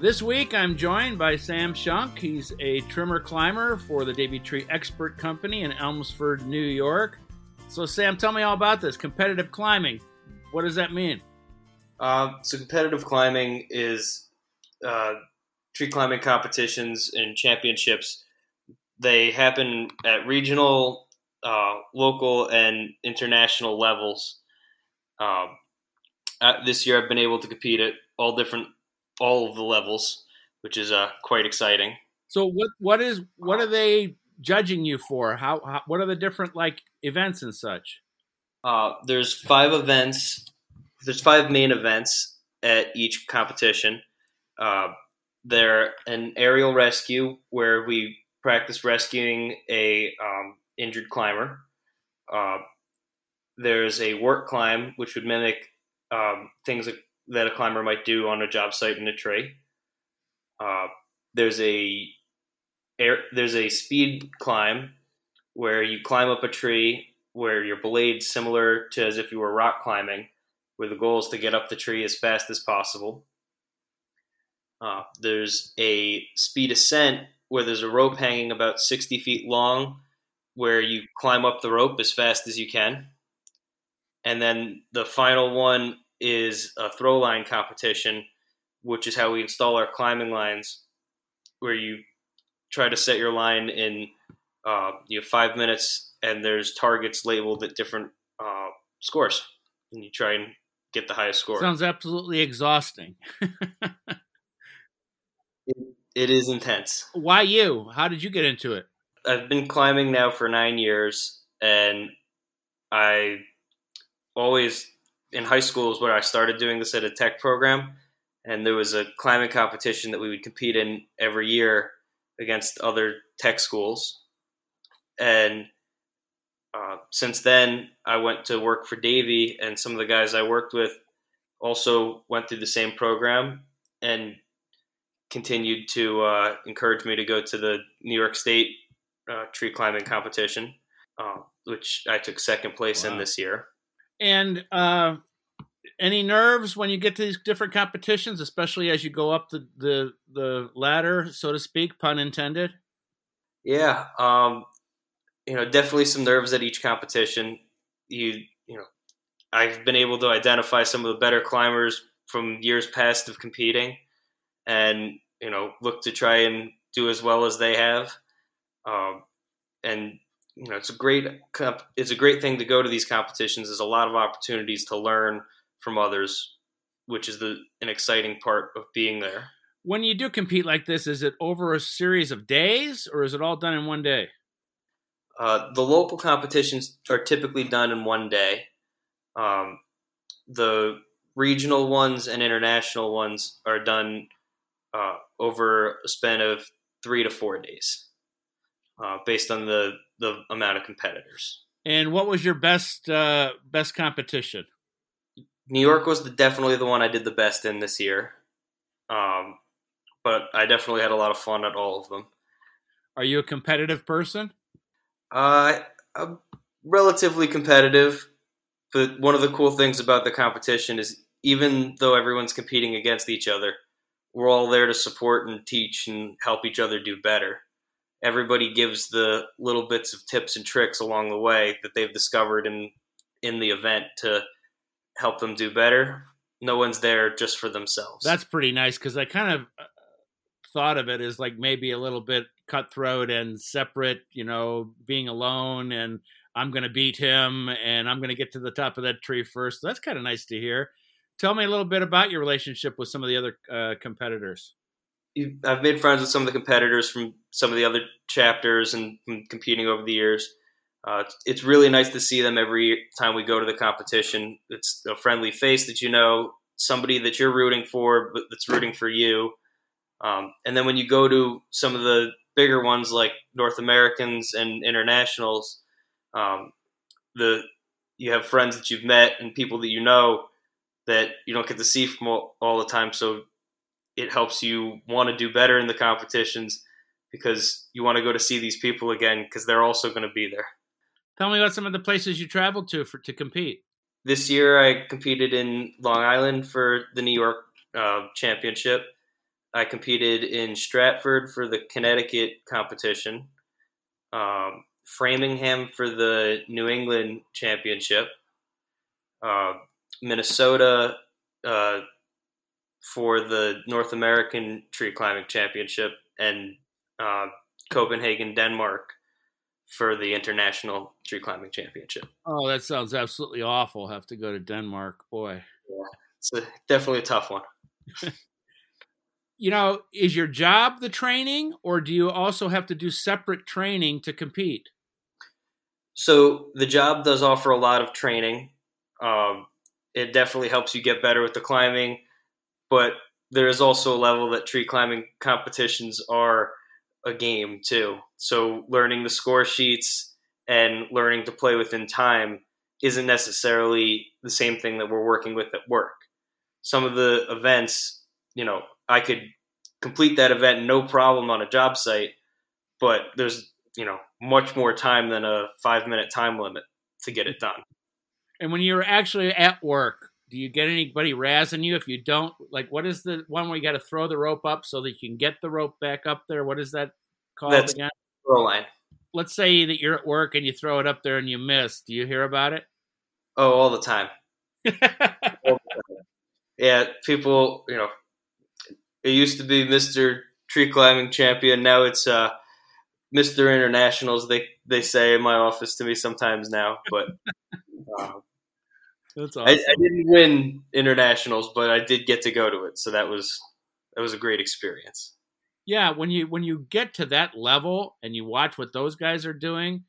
This week, I'm joined by Sam Shunk. He's a trimmer climber for the Davey Tree Expert Company in Elmsford, New York. So, Sam, tell me all about this competitive climbing. What does that mean? Uh, so, competitive climbing is uh, tree climbing competitions and championships. They happen at regional, uh, local, and international levels. Um, this year, I've been able to compete at all different all of the levels, which is uh, quite exciting. So what what is what are they judging you for? How, how what are the different like events and such? Uh, there's five events. There's five main events at each competition. Uh, they're an aerial rescue where we practice rescuing a um, injured climber. Uh, there's a work climb, which would mimic um, things like that a climber might do on a job site in a tree. Uh, there's a air, there's a speed climb where you climb up a tree where your blade similar to as if you were rock climbing, where the goal is to get up the tree as fast as possible. Uh, there's a speed ascent where there's a rope hanging about 60 feet long, where you climb up the rope as fast as you can. And then the final one is a throw line competition, which is how we install our climbing lines, where you try to set your line in uh, you have five minutes, and there's targets labeled at different uh, scores, and you try and get the highest score. Sounds absolutely exhausting. it, it is intense. Why you? How did you get into it? I've been climbing now for nine years, and I always in high school is where I started doing this at a tech program, and there was a climbing competition that we would compete in every year against other tech schools. And uh, since then, I went to work for Davey, and some of the guys I worked with also went through the same program and continued to uh, encourage me to go to the New York State uh, tree climbing competition, uh, which I took second place wow. in this year. And uh, any nerves when you get to these different competitions, especially as you go up the the, the ladder, so to speak, pun intended? Yeah, um, you know, definitely some nerves at each competition. You you know, I've been able to identify some of the better climbers from years past of competing, and you know, look to try and do as well as they have. Um, and you know, it's a great it's a great thing to go to these competitions. There's a lot of opportunities to learn from others, which is the an exciting part of being there. When you do compete like this, is it over a series of days, or is it all done in one day? Uh, the local competitions are typically done in one day. Um, the regional ones and international ones are done uh, over a span of three to four days, uh, based on the the amount of competitors. And what was your best uh, best competition? New York was the, definitely the one I did the best in this year. Um, but I definitely had a lot of fun at all of them. Are you a competitive person? Uh, I'm relatively competitive, but one of the cool things about the competition is even though everyone's competing against each other, we're all there to support and teach and help each other do better everybody gives the little bits of tips and tricks along the way that they've discovered in in the event to help them do better. No one's there just for themselves. That's pretty nice because I kind of uh, thought of it as like maybe a little bit cutthroat and separate, you know, being alone and I'm going to beat him and I'm going to get to the top of that tree first. That's kind of nice to hear. Tell me a little bit about your relationship with some of the other uh, competitors. I've made friends with some of the competitors from some of the other chapters and competing over the years. Uh, it's really nice to see them every time we go to the competition. It's a friendly face that you know, somebody that you're rooting for, but that's rooting for you. Um, and then when you go to some of the bigger ones like North Americans and internationals, um, the you have friends that you've met and people that you know that you don't get to see from all, all the time. So it helps you want to do better in the competitions because you want to go to see these people again because they're also going to be there. Tell me about some of the places you traveled to for to compete. This year, I competed in Long Island for the New York uh, Championship. I competed in Stratford for the Connecticut competition, um, Framingham for the New England Championship, uh, Minnesota uh, for the North American Tree Climbing Championship, and uh, Copenhagen, Denmark for the International Tree Climbing Championship. Oh, that sounds absolutely awful. Have to go to Denmark, boy. Yeah, it's a, definitely a tough one. you know, is your job the training, or do you also have to do separate training to compete? So the job does offer a lot of training. Um, it definitely helps you get better with the climbing, but there is also a level that tree climbing competitions are a game too. So learning the score sheets and learning to play within time isn't necessarily the same thing that we're working with at work. Some of the events, you know, I could complete that event no problem on a job site, but there's, you know, much more time than a five minute time limit to get it done. And when you're actually at work, do you get anybody razzing you if you don't? Like, what is the one where you got to throw the rope up so that you can get the rope back up there? What is that called That's again? Throw line. Let's say that you're at work and you throw it up there and you miss. Do you hear about it? Oh, all the time. yeah, people, you know, it used to be Mr. Tree Climbing Champion. Now it's uh, Mr. Internationals. They they say in my office to me sometimes now, but um, That's awesome. I, I, didn't win internationals, but I did get to go to it, so that was that was a great experience. Yeah, when you when you get to that level and you watch what those guys are doing,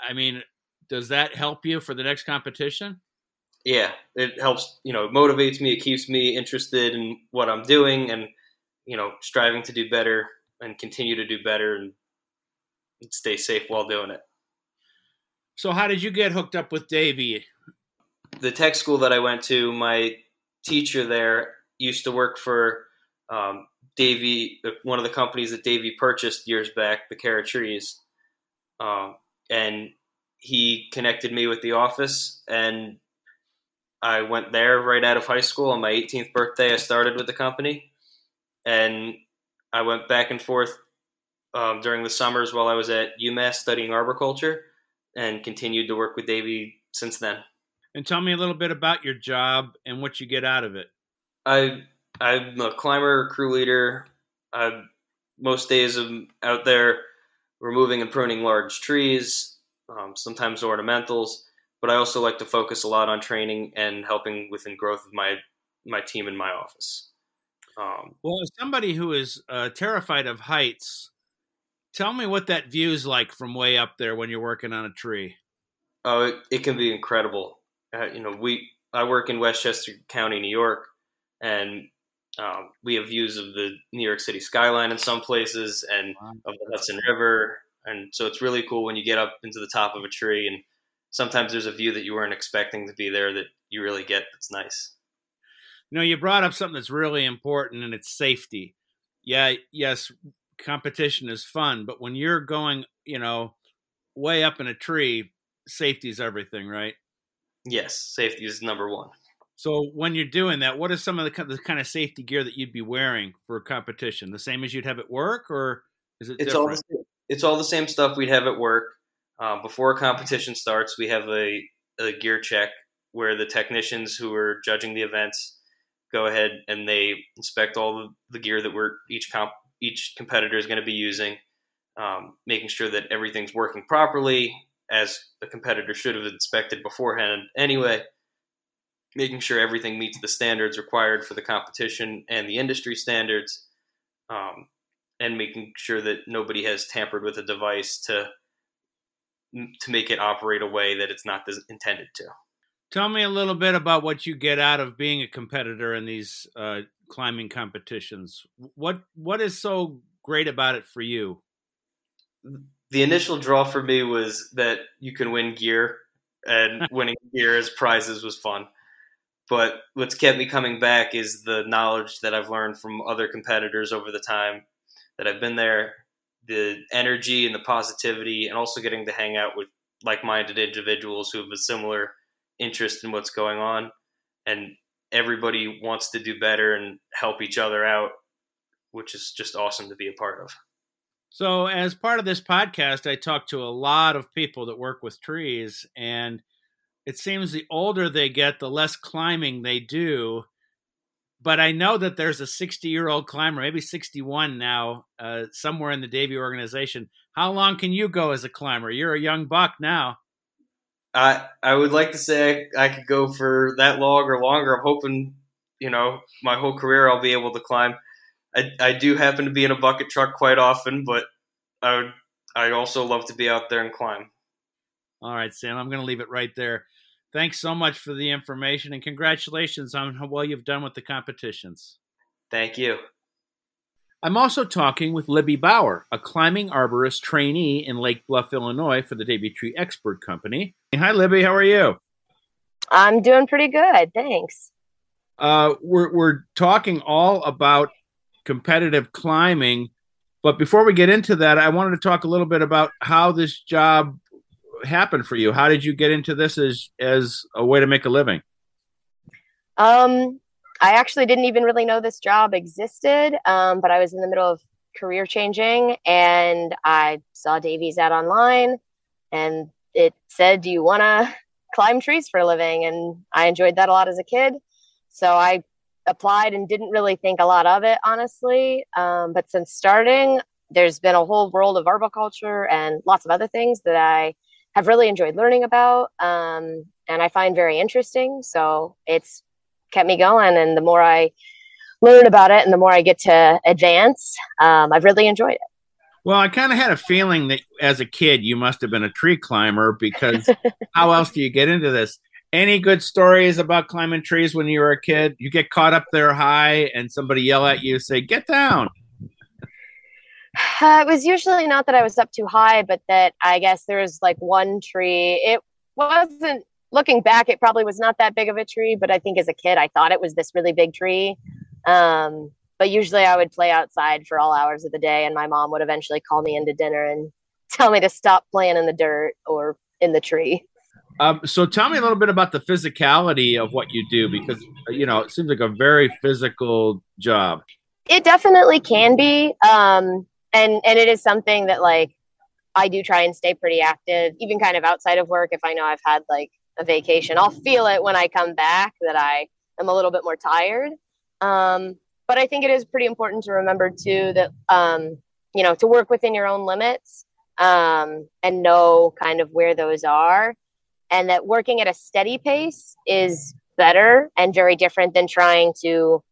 I mean, does that help you for the next competition? Yeah, it helps. You know, it motivates me. It keeps me interested in what I'm doing, and you know, striving to do better and continue to do better and stay safe while doing it. So, how did you get hooked up with Davey? The tech school that I went to, my teacher there used to work for um, Davey, one of the companies that Davey purchased years back, the Cara Trees, um, and he connected me with the office, and I went there right out of high school on my 18th birthday. I started with the company, and I went back and forth um, during the summers while I was at UMass studying arboriculture, and continued to work with Davey since then. And tell me a little bit about your job and what you get out of it. I I'm a climber, crew leader. I most days I'm out there removing and pruning large trees, um, sometimes ornamentals. But I also like to focus a lot on training and helping within growth of my my team in my office. Um, well, as somebody who is uh, terrified of heights, tell me what that view is like from way up there when you're working on a tree. Oh, it, it can be incredible uh, you know, we I work in Westchester County, New York, and um, we have views of the New York City skyline in some places and wow. of the Hudson River, and so it's really cool when you get up into the top of a tree and sometimes there's a view that you weren't expecting to be there that you really get. That's nice. You know, you brought up something that's really important, and it's safety. Yeah, yes, competition is fun, but when you're going, you know, way up in a tree, safety is everything, right? Yes, safety is number one. So when you're doing that, what is some of the, the kind of safety gear that you'd be wearing for a competition? The same as you'd have at work, or is it? It's different? all the same, it's all the same stuff we'd have at work. Um, before a competition starts, we have a, a gear check where the technicians who are judging the events go ahead and they inspect all the, the gear that we're each comp each competitor is going to be using, um, making sure that everything's working properly, as the competitor should have inspected beforehand anyway, making sure everything meets the standards required for the competition and the industry standards, um, and making sure that nobody has tampered with a device to to make it operate a way that it's not intended to. Tell me a little bit about what you get out of being a competitor in these uh, climbing competitions. What what is so great about it for you? The initial draw for me was that you can win gear, and winning gear as prizes was fun. But what's kept me coming back is the knowledge that I've learned from other competitors over the time that I've been there, the energy and the positivity, and also getting to hang out with like minded individuals who have a similar interest in what's going on. And everybody wants to do better and help each other out, which is just awesome to be a part of. So, as part of this podcast, I talk to a lot of people that work with trees, and it seems the older they get, the less climbing they do. But I know that there's a 60 year old climber, maybe 61 now, uh, somewhere in the Davey organization. How long can you go as a climber? You're a young buck now. I I would like to say I, I could go for that long or longer. I'm hoping, you know, my whole career I'll be able to climb. I, I do happen to be in a bucket truck quite often, but I would I also love to be out there and climb. All right, Sam, I'm going to leave it right there. Thanks so much for the information and congratulations on how well you've done with the competitions. Thank you. I'm also talking with Libby Bauer, a climbing arborist trainee in Lake Bluff, Illinois for the Davey Tree Expert Company. Hi, Libby. How are you? I'm doing pretty good. Thanks. Uh, we're, we're talking all about competitive climbing. But before we get into that, I wanted to talk a little bit about how this job happened for you. How did you get into this as as a way to make a living? Um, I actually didn't even really know this job existed, um, but I was in the middle of career changing and I saw Davey's ad online and it said, Do you want to climb trees for a living? And I enjoyed that a lot as a kid. So I applied and didn't really think a lot of it, honestly. Um, but since starting, there's been a whole world of arboriculture and lots of other things that I have really enjoyed learning about um, and I find very interesting. So it's kept me going. And the more I learn about it and the more I get to advance, um, I've really enjoyed it. Well, I kind of had a feeling that as a kid you must have been a tree climber because how else do you get into this? Any good stories about climbing trees when you were a kid? You get caught up there high and somebody yell at you, say, "Get down." Uh, it was usually not that I was up too high, but that I guess there was like one tree. It wasn't looking back, it probably was not that big of a tree, but I think as a kid, I thought it was this really big tree. Um, but usually I would play outside for all hours of the day, and my mom would eventually call me into dinner and tell me to stop playing in the dirt or in the tree. Um, so tell me a little bit about the physicality of what you do because you know it seems like a very physical job. It definitely can be, um, and and it is something that like I do try and stay pretty active, even kind of outside of work. If I know I've had like a vacation. I'll feel it when I come back that I am a little bit more tired. Um, but I think it is pretty important to remember too that um, you know to work within your own limits um, and know kind of where those are, and that working at a steady pace is better and very different than trying to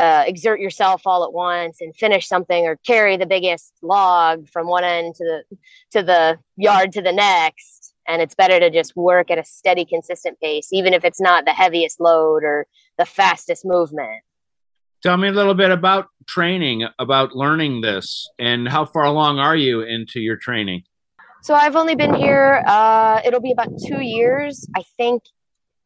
uh, exert yourself all at once and finish something or carry the biggest log from one end to the to the yard to the next. And it's better to just work at a steady consistent pace even if it's not the heaviest load or the fastest movement. Tell me a little bit about training about learning this and how far along are you into your training so i've only been here uh, it'll be about two years i think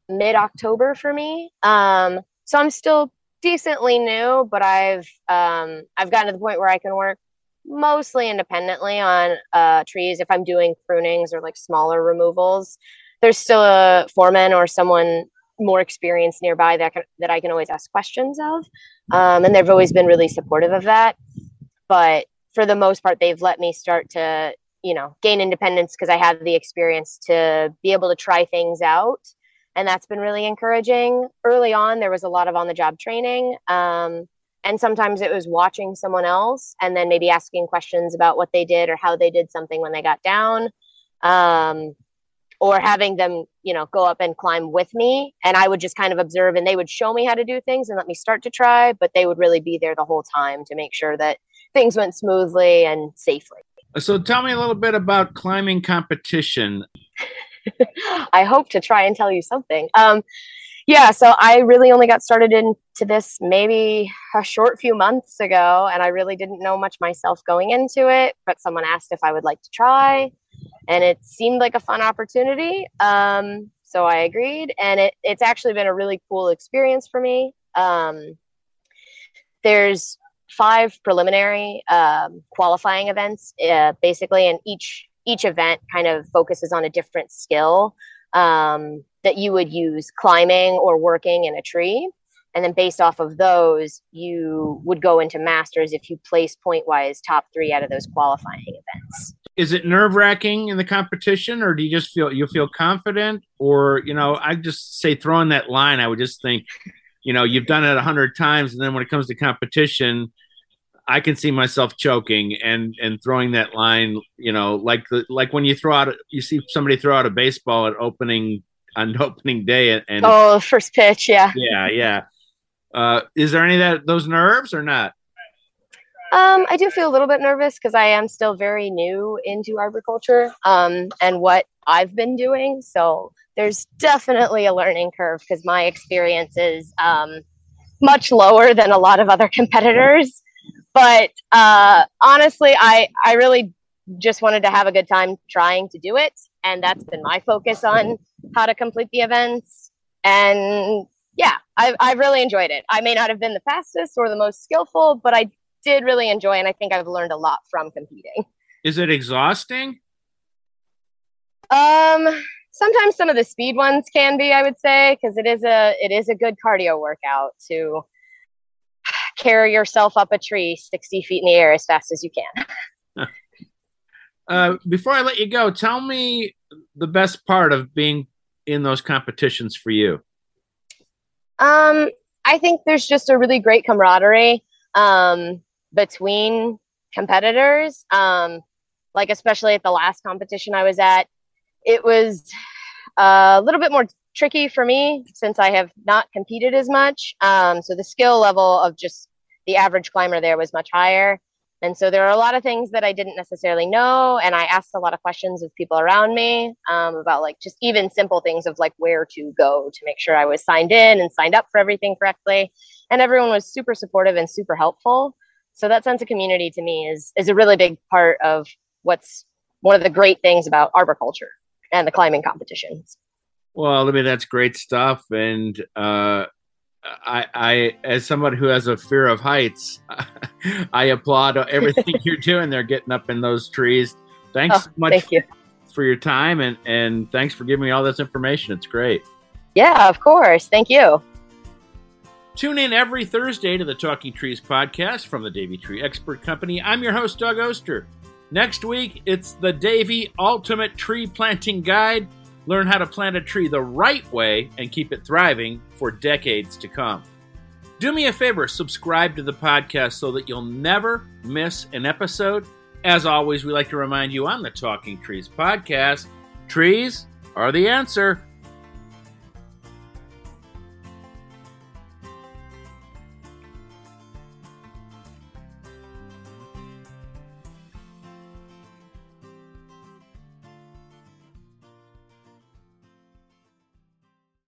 mid-october for me um, so i'm still decently new but i've um, i've gotten to the point where i can work mostly independently on uh, trees if I'm doing prunings or like smaller removals. There's still a foreman or someone more experienced nearby that can, that I can always ask questions of, um, and they've always been really supportive of that. But for the most part, they've let me start to you know gain independence because I have the experience to be able to try things out. And that's been really encouraging. Early on, there was a lot of on the job training. Um, and sometimes it was watching someone else and then maybe asking questions about what they did or how they did something when they got down um, or having them you know go up and climb with me and i would just kind of observe and they would show me how to do things and let me start to try but they would really be there the whole time to make sure that things went smoothly and safely so tell me a little bit about climbing competition i hope to try and tell you something um, yeah, so I really only got started into this maybe a short few months ago, and I really didn't know much myself going into it. But someone asked if I would like to try, and it seemed like a fun opportunity. Um, so I agreed, and it, it's actually been a really cool experience for me. Um, there's five preliminary um, qualifying events, uh, basically, and each each event kind of focuses on a different skill um, that you would use climbing or working in a tree. And then based off of those, you would go into masters if you place point wise top three out of those qualifying events. Is it nerve wracking in the competition, or do you just feel you feel confident? Or you know, I just say throwing that line, I would just think, you know, you've done it a hundred times, and then when it comes to competition, I can see myself choking and and throwing that line, you know, like the like when you throw out you see somebody throw out a baseball at opening on opening day and, oh, first pitch, yeah, yeah, yeah. Uh, is there any that those nerves or not? Um, I do feel a little bit nervous because I am still very new into arboriculture um, and what I've been doing. So there's definitely a learning curve because my experience is um, much lower than a lot of other competitors but uh, honestly, I I really just wanted to have a good time trying to do it, and that's been my focus on how to complete the events. And yeah, I've I've really enjoyed it. I may not have been the fastest or the most skillful, but I did really enjoy, and I think I've learned a lot from competing. Is it exhausting? Um, sometimes some of the speed ones can be, I would say, because it is a it is a good cardio workout to carry yourself up a tree 60 feet in the air as fast as you can. uh, before I let you go, tell me the best part of being in those competitions for you. Um, I think there's just a really great camaraderie um, between competitors. Um, like especially at the last competition I was at, it was a little bit more tricky for me since I have not competed as much. Um, so the skill level of just the average climber there was much higher. And so there are a lot of things that I didn't necessarily know. And I asked a lot of questions of people around me um, about like just even simple things of like where to go to make sure I was signed in and signed up for everything correctly. And everyone was super supportive and super helpful. So that sense of community to me is is a really big part of what's one of the great things about arboriculture and the climbing competitions. Well, I mean that's great stuff, and uh, I, I, as someone who has a fear of heights, I applaud everything you're doing there, getting up in those trees. Thanks oh, so much thank you. for your time, and and thanks for giving me all this information. It's great. Yeah, of course. Thank you. Tune in every Thursday to the Talking Trees podcast from the Davey Tree Expert Company. I'm your host, Doug Oster. Next week, it's the Davey Ultimate Tree Planting Guide. Learn how to plant a tree the right way and keep it thriving for decades to come. Do me a favor, subscribe to the podcast so that you'll never miss an episode. As always, we like to remind you on the Talking Trees podcast trees are the answer.